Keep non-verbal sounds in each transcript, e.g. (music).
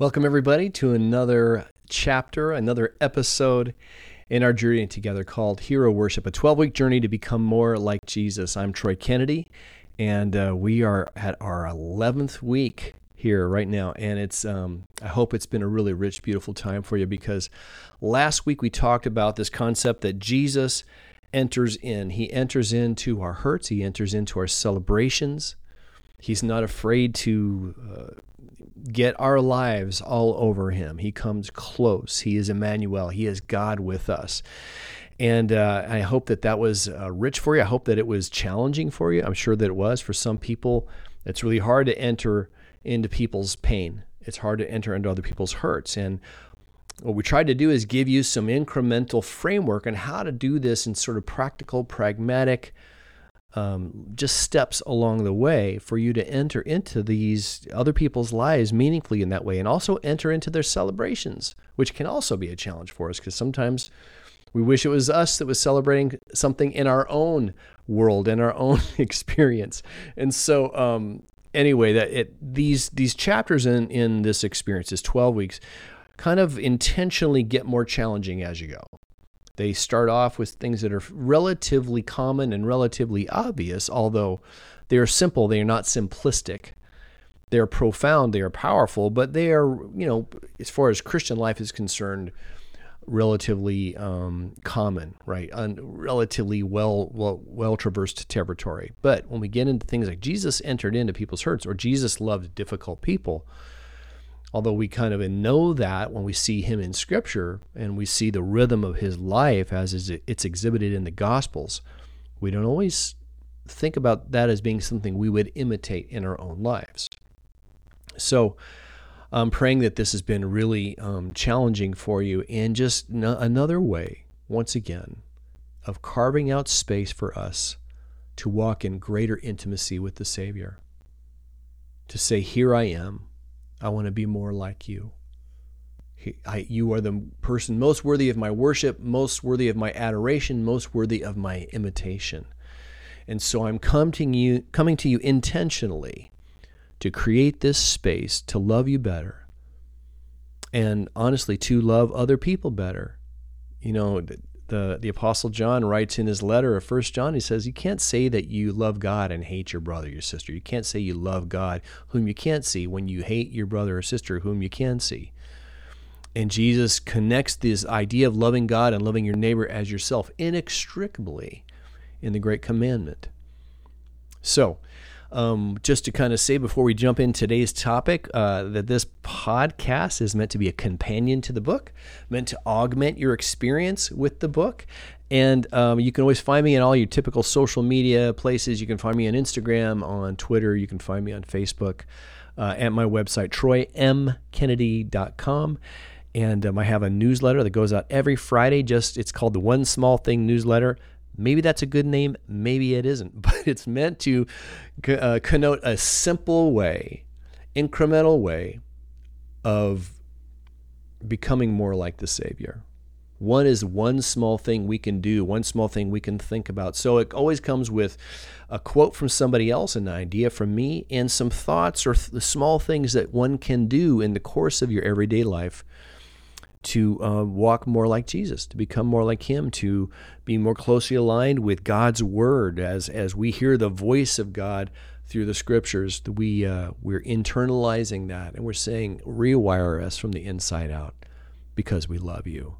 Welcome, everybody, to another chapter, another episode in our journey together called Hero Worship, a 12 week journey to become more like Jesus. I'm Troy Kennedy, and uh, we are at our 11th week here right now. And it's, um, I hope it's been a really rich, beautiful time for you because last week we talked about this concept that Jesus enters in. He enters into our hurts, He enters into our celebrations. He's not afraid to uh, get our lives all over him. He comes close. He is Emmanuel. He is God with us. And uh, I hope that that was uh, rich for you. I hope that it was challenging for you. I'm sure that it was. For some people, it's really hard to enter into people's pain. It's hard to enter into other people's hurts. And what we tried to do is give you some incremental framework on how to do this in sort of practical, pragmatic, um, just steps along the way for you to enter into these other people's lives meaningfully in that way and also enter into their celebrations, which can also be a challenge for us because sometimes we wish it was us that was celebrating something in our own world and our own (laughs) experience. And so, um, anyway, that it these these chapters in in this experience, this 12 weeks, kind of intentionally get more challenging as you go. They start off with things that are relatively common and relatively obvious, although they are simple, they are not simplistic. They are profound, they are powerful, but they are, you know, as far as Christian life is concerned, relatively um, common, right? Un- relatively well, well well traversed territory. But when we get into things like Jesus entered into people's hurts or Jesus loved difficult people, although we kind of know that when we see him in scripture and we see the rhythm of his life as it's exhibited in the gospels we don't always think about that as being something we would imitate in our own lives. So i'm praying that this has been really um, challenging for you and just n- another way once again of carving out space for us to walk in greater intimacy with the savior. To say here i am I want to be more like you. I, you are the person most worthy of my worship, most worthy of my adoration, most worthy of my imitation. And so I'm coming to you, coming to you intentionally to create this space to love you better and honestly to love other people better. You know, the, the apostle john writes in his letter of first john he says you can't say that you love god and hate your brother your sister. You can't say you love god whom you can't see when you hate your brother or sister whom you can see. And jesus connects this idea of loving god and loving your neighbor as yourself inextricably in the great commandment. So um, just to kind of say before we jump in today's topic, uh, that this podcast is meant to be a companion to the book, meant to augment your experience with the book. And um, you can always find me in all your typical social media places. You can find me on Instagram, on Twitter. You can find me on Facebook, uh, at my website, troymkennedy.com. And um, I have a newsletter that goes out every Friday. Just it's called the One Small Thing newsletter. Maybe that's a good name, maybe it isn't, (laughs) but it's meant to uh, connote a simple way, incremental way of becoming more like the Savior. One is one small thing we can do, one small thing we can think about. So it always comes with a quote from somebody else, an idea from me, and some thoughts or th- small things that one can do in the course of your everyday life to uh, walk more like Jesus, to become more like Him, to be more closely aligned with God's Word. As as we hear the voice of God through the Scriptures, we uh, we're internalizing that, and we're saying, "Rewire us from the inside out, because we love you."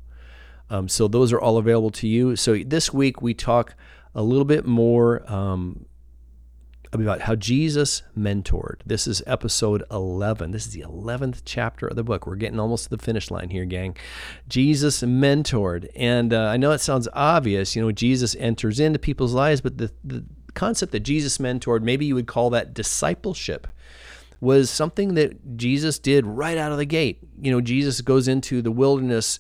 Um, so those are all available to you. So this week we talk a little bit more um, about how Jesus mentored. This is episode 11. This is the 11th chapter of the book. We're getting almost to the finish line here, gang. Jesus mentored. And uh, I know it sounds obvious. You know, Jesus enters into people's lives, but the, the concept that Jesus mentored, maybe you would call that discipleship was something that Jesus did right out of the gate. You know, Jesus goes into the wilderness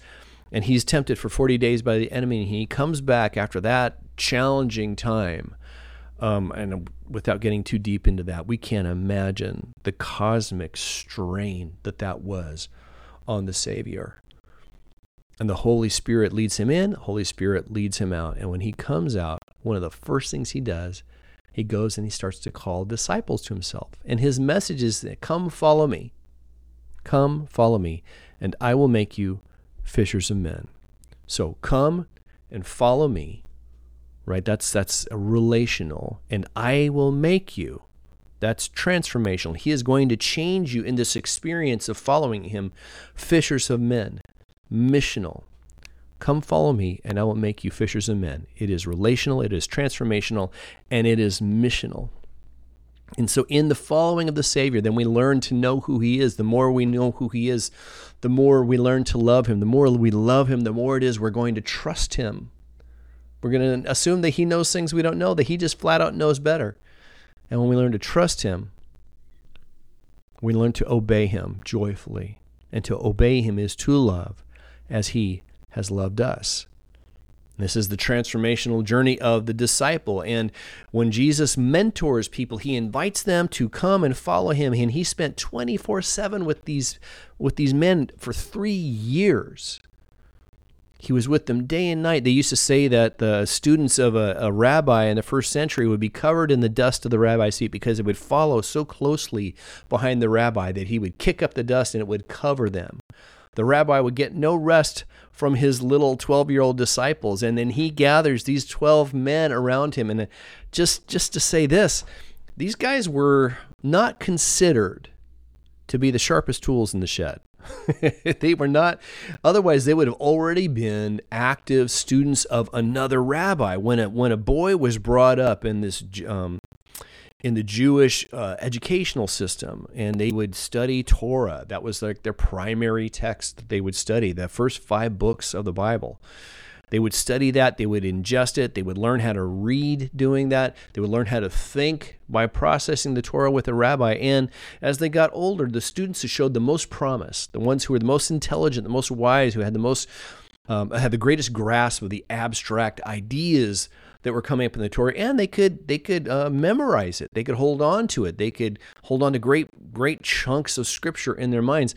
and he's tempted for 40 days by the enemy and he comes back after that challenging time um, and without getting too deep into that, we can't imagine the cosmic strain that that was on the Savior. And the Holy Spirit leads him in, Holy Spirit leads him out. And when he comes out, one of the first things he does, he goes and he starts to call disciples to himself. And his message is, Come follow me. Come, follow me, and I will make you fishers of men. So come and follow me. Right? That's that's relational, and I will make you. That's transformational. He is going to change you in this experience of following him, fishers of men, missional. Come follow me, and I will make you fishers of men. It is relational, it is transformational, and it is missional. And so, in the following of the Savior, then we learn to know who He is. The more we know who He is, the more we learn to love Him. The more we love Him, the more it is we're going to trust Him. We're going to assume that He knows things we don't know, that He just flat out knows better. And when we learn to trust Him, we learn to obey Him joyfully. And to obey Him is to love as He has loved us. This is the transformational journey of the disciple. And when Jesus mentors people, he invites them to come and follow him. And he spent 24 7 with these, with these men for three years. He was with them day and night. They used to say that the students of a, a rabbi in the first century would be covered in the dust of the rabbi's seat because it would follow so closely behind the rabbi that he would kick up the dust and it would cover them. The rabbi would get no rest from his little 12 year old disciples. And then he gathers these 12 men around him. And uh, just, just to say this, these guys were not considered to be the sharpest tools in the shed. (laughs) they were not, otherwise, they would have already been active students of another rabbi. When a, when a boy was brought up in this um, in the Jewish uh, educational system, and they would study Torah. That was like their primary text that they would study, the first five books of the Bible. They would study that, they would ingest it, they would learn how to read doing that, they would learn how to think by processing the Torah with a rabbi. And as they got older, the students who showed the most promise, the ones who were the most intelligent, the most wise, who had the most um, had the greatest grasp of the abstract ideas that were coming up in the Torah, and they could they could uh, memorize it. They could hold on to it. They could hold on to great great chunks of scripture in their minds.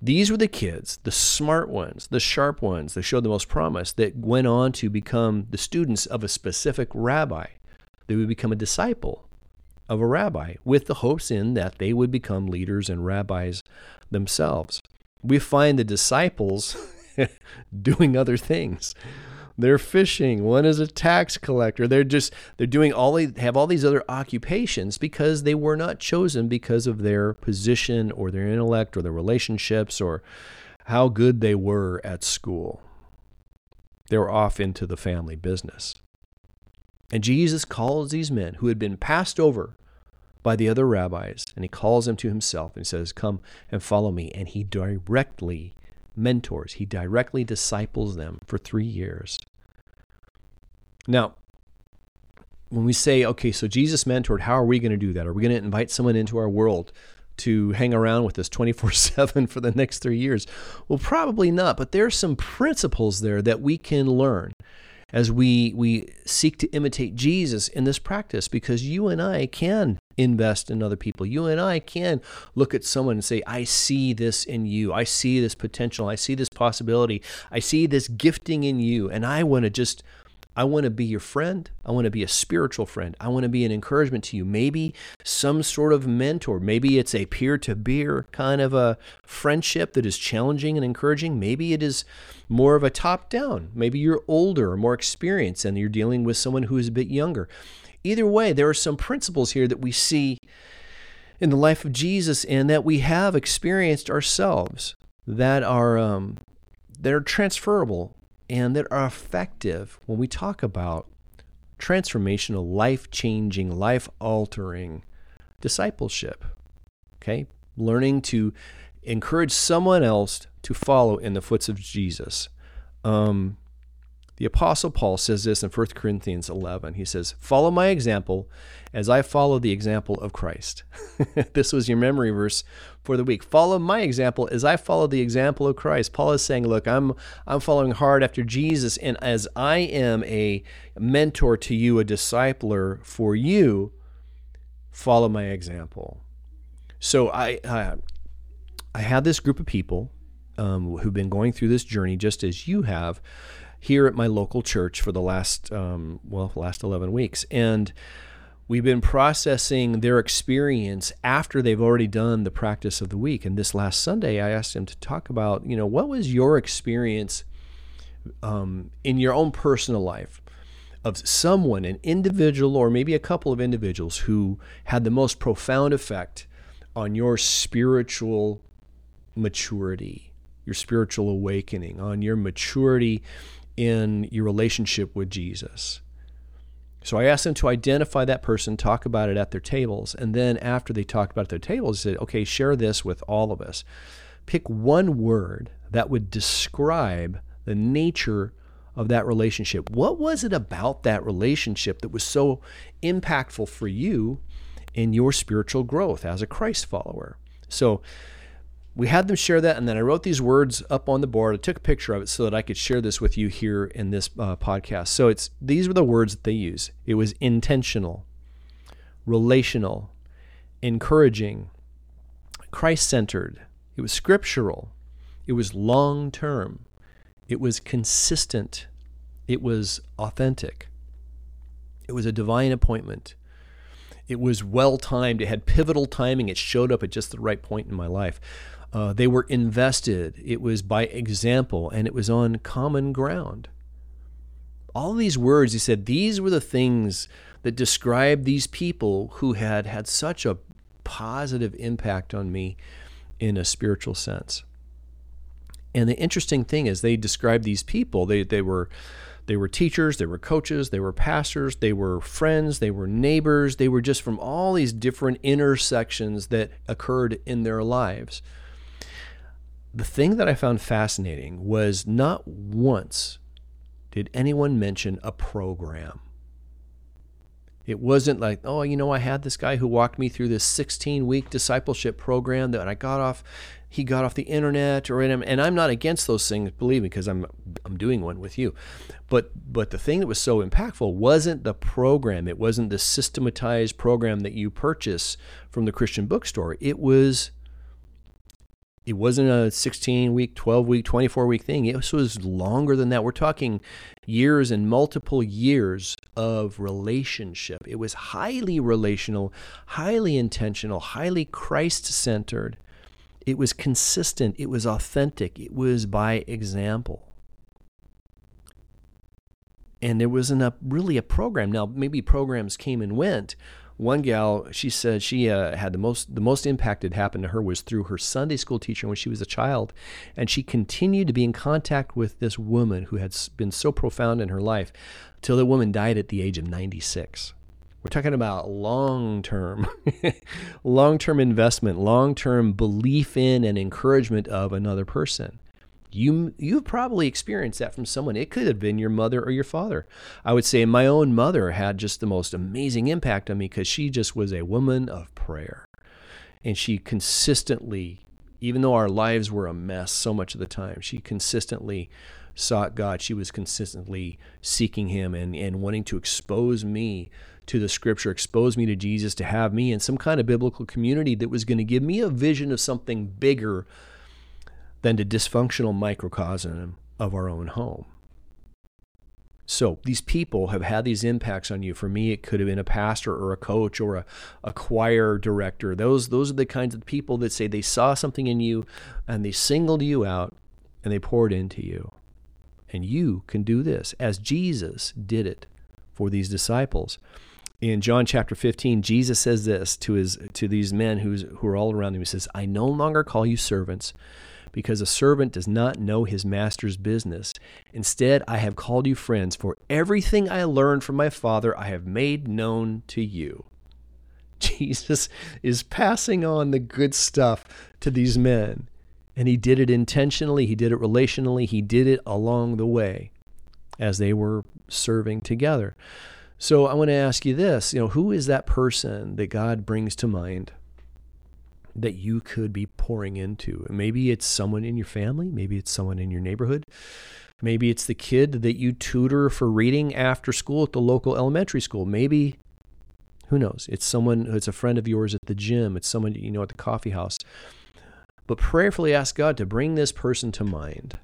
These were the kids, the smart ones, the sharp ones that showed the most promise, that went on to become the students of a specific rabbi. They would become a disciple of a rabbi with the hopes in that they would become leaders and rabbis themselves. We find the disciples (laughs) doing other things. They're fishing. One is a tax collector. They're just they're doing all they have all these other occupations because they were not chosen because of their position or their intellect or their relationships or how good they were at school. They were off into the family business. And Jesus calls these men who had been passed over by the other rabbis, and he calls them to himself and says, Come and follow me. And he directly mentors. He directly disciples them for three years. Now, when we say, okay, so Jesus mentored, how are we going to do that? Are we going to invite someone into our world to hang around with us 24 7 (laughs) for the next three years? Well, probably not, but there are some principles there that we can learn as we, we seek to imitate Jesus in this practice because you and I can invest in other people. You and I can look at someone and say, I see this in you. I see this potential. I see this possibility. I see this gifting in you. And I want to just, I want to be your friend. I want to be a spiritual friend. I want to be an encouragement to you. Maybe some sort of mentor. Maybe it's a peer to peer kind of a friendship that is challenging and encouraging. Maybe it is more of a top down. Maybe you're older or more experienced and you're dealing with someone who is a bit younger. Either way, there are some principles here that we see in the life of Jesus and that we have experienced ourselves that are um, that are transferable and that are effective when we talk about transformational, life-changing, life-altering discipleship. Okay, learning to encourage someone else to follow in the footsteps of Jesus. Um, the Apostle Paul says this in 1 Corinthians 11. He says, Follow my example as I follow the example of Christ. (laughs) this was your memory verse for the week. Follow my example as I follow the example of Christ. Paul is saying, Look, I'm, I'm following hard after Jesus, and as I am a mentor to you, a discipler for you, follow my example. So I, I, I had this group of people um, who've been going through this journey just as you have here at my local church for the last um, well last 11 weeks and We've been processing their experience after they've already done the practice of the week. And this last Sunday, I asked them to talk about, you know, what was your experience um, in your own personal life of someone, an individual, or maybe a couple of individuals who had the most profound effect on your spiritual maturity, your spiritual awakening, on your maturity in your relationship with Jesus. So I asked them to identify that person, talk about it at their tables, and then after they talked about their tables, they said, okay, share this with all of us. Pick one word that would describe the nature of that relationship. What was it about that relationship that was so impactful for you in your spiritual growth as a Christ follower? So we had them share that, and then I wrote these words up on the board. I took a picture of it so that I could share this with you here in this uh, podcast. So it's these were the words that they use. It was intentional, relational, encouraging, Christ-centered. It was scriptural. It was long-term. It was consistent. It was authentic. It was a divine appointment. It was well timed. It had pivotal timing. It showed up at just the right point in my life. Uh, they were invested. It was by example, and it was on common ground. All these words, he said, these were the things that describe these people who had had such a positive impact on me in a spiritual sense. And the interesting thing is, they described these people. They they were they were teachers, they were coaches, they were pastors, they were friends, they were neighbors. They were just from all these different intersections that occurred in their lives the thing that I found fascinating was not once did anyone mention a program. It wasn't like, oh, you know, I had this guy who walked me through this 16 week discipleship program that I got off, he got off the internet, or in and I'm not against those things, believe me, because I'm I'm doing one with you. But but the thing that was so impactful wasn't the program. It wasn't the systematized program that you purchase from the Christian bookstore. It was it wasn't a 16 week, 12 week, 24 week thing. It was longer than that. We're talking years and multiple years of relationship. It was highly relational, highly intentional, highly Christ centered. It was consistent, it was authentic, it was by example. And there wasn't a, really a program. Now, maybe programs came and went, one gal, she said she uh, had the most the most impact that happened to her was through her Sunday school teacher when she was a child, and she continued to be in contact with this woman who had been so profound in her life, till the woman died at the age of 96. We're talking about long term, long (laughs) term investment, long term belief in and encouragement of another person. You you've probably experienced that from someone. It could have been your mother or your father. I would say my own mother had just the most amazing impact on me because she just was a woman of prayer. And she consistently, even though our lives were a mess so much of the time, she consistently sought God. She was consistently seeking Him and, and wanting to expose me to the scripture, expose me to Jesus, to have me in some kind of biblical community that was going to give me a vision of something bigger than the dysfunctional microcosm of our own home. So these people have had these impacts on you. For me, it could have been a pastor or a coach or a, a choir director. Those those are the kinds of people that say they saw something in you and they singled you out and they poured into you. And you can do this as Jesus did it for these disciples. In John chapter 15, Jesus says this to his to these men who's who are all around him. He says, I no longer call you servants because a servant does not know his master's business. Instead, I have called you friends, for everything I learned from my Father I have made known to you. (laughs) Jesus is passing on the good stuff to these men. And he did it intentionally, he did it relationally, he did it along the way as they were serving together. So I want to ask you this, you know, who is that person that God brings to mind that you could be pouring into. Maybe it's someone in your family, maybe it's someone in your neighborhood. Maybe it's the kid that you tutor for reading after school at the local elementary school. Maybe who knows? It's someone it's a friend of yours at the gym, it's someone you know at the coffee house. But prayerfully ask God to bring this person to mind.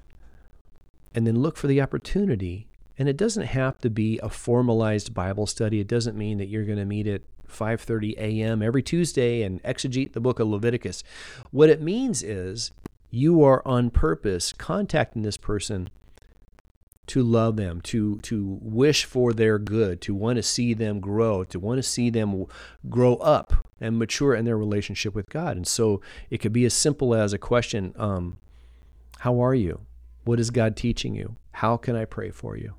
And then look for the opportunity and it doesn't have to be a formalized Bible study. It doesn't mean that you're going to meet at 5:30 a.m. every Tuesday and exegete the book of Leviticus. What it means is you are on purpose contacting this person to love them, to to wish for their good, to want to see them grow, to want to see them grow up and mature in their relationship with God. And so it could be as simple as a question, um, how are you? What is God teaching you? How can I pray for you?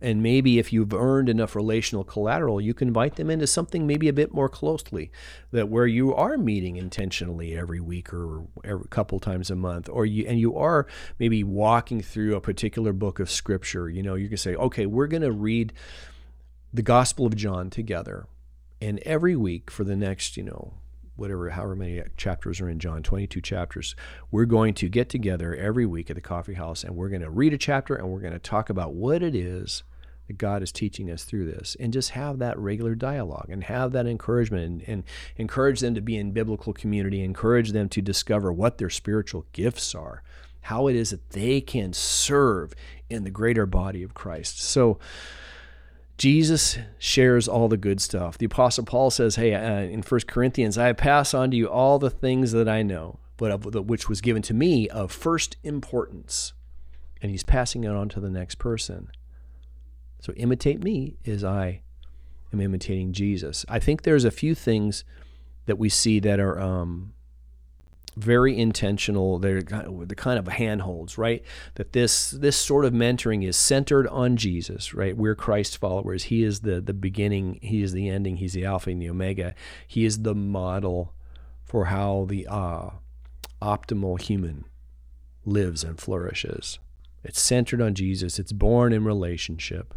And maybe if you've earned enough relational collateral, you can invite them into something maybe a bit more closely, that where you are meeting intentionally every week or every couple times a month, or you and you are maybe walking through a particular book of scripture. You know, you can say, okay, we're going to read the Gospel of John together, and every week for the next, you know, whatever, however many chapters are in John, 22 chapters, we're going to get together every week at the coffee house and we're going to read a chapter and we're going to talk about what it is that God is teaching us through this and just have that regular dialogue and have that encouragement and, and, encourage them to be in biblical community, encourage them to discover what their spiritual gifts are, how it is that they can serve in the greater body of Christ. So, Jesus shares all the good stuff. The Apostle Paul says, Hey, uh, in 1 Corinthians, I pass on to you all the things that I know, but of the, which was given to me of first importance. And he's passing it on to the next person. So imitate me as I am imitating Jesus. I think there's a few things that we see that are um, very intentional. They're the kind of handholds, right? That this this sort of mentoring is centered on Jesus, right? We're Christ followers. He is the the beginning. He is the ending. He's the Alpha and the Omega. He is the model for how the uh, optimal human lives and flourishes. It's centered on Jesus. It's born in relationship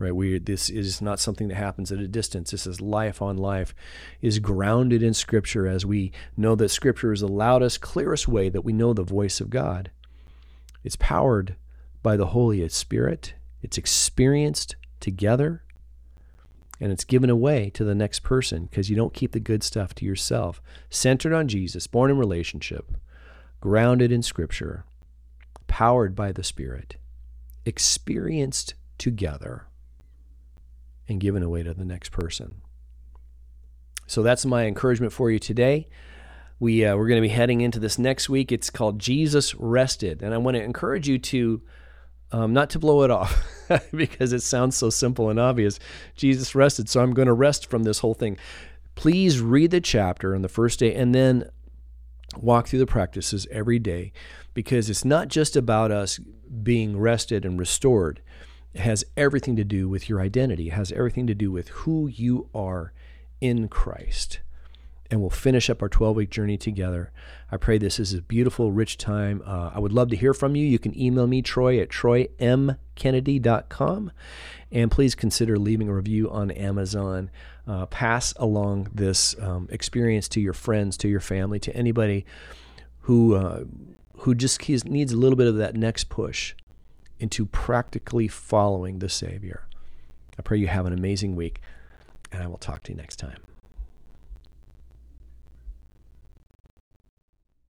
right? We this is not something that happens at a distance. This is life on life is grounded in scripture as we know that scripture is the loudest clearest way that we know the voice of god. It's powered by the holy spirit. It's experienced together and it's given away to the next person because you don't keep the good stuff to yourself. Centered on jesus born in relationship grounded in scripture powered by the spirit experienced together and given away to the next person. So that's my encouragement for you today. We, uh, we're going to be heading into this next week. It's called Jesus Rested. And I want to encourage you to um, not to blow it off (laughs) because it sounds so simple and obvious. Jesus rested, so I'm going to rest from this whole thing. Please read the chapter on the first day and then walk through the practices every day because it's not just about us being rested and restored. Has everything to do with your identity, it has everything to do with who you are in Christ. And we'll finish up our 12 week journey together. I pray this is a beautiful, rich time. Uh, I would love to hear from you. You can email me, Troy, at troymkennedy.com. And please consider leaving a review on Amazon. Uh, pass along this um, experience to your friends, to your family, to anybody who, uh, who just needs a little bit of that next push into practically following the Savior. I pray you have an amazing week, and I will talk to you next time.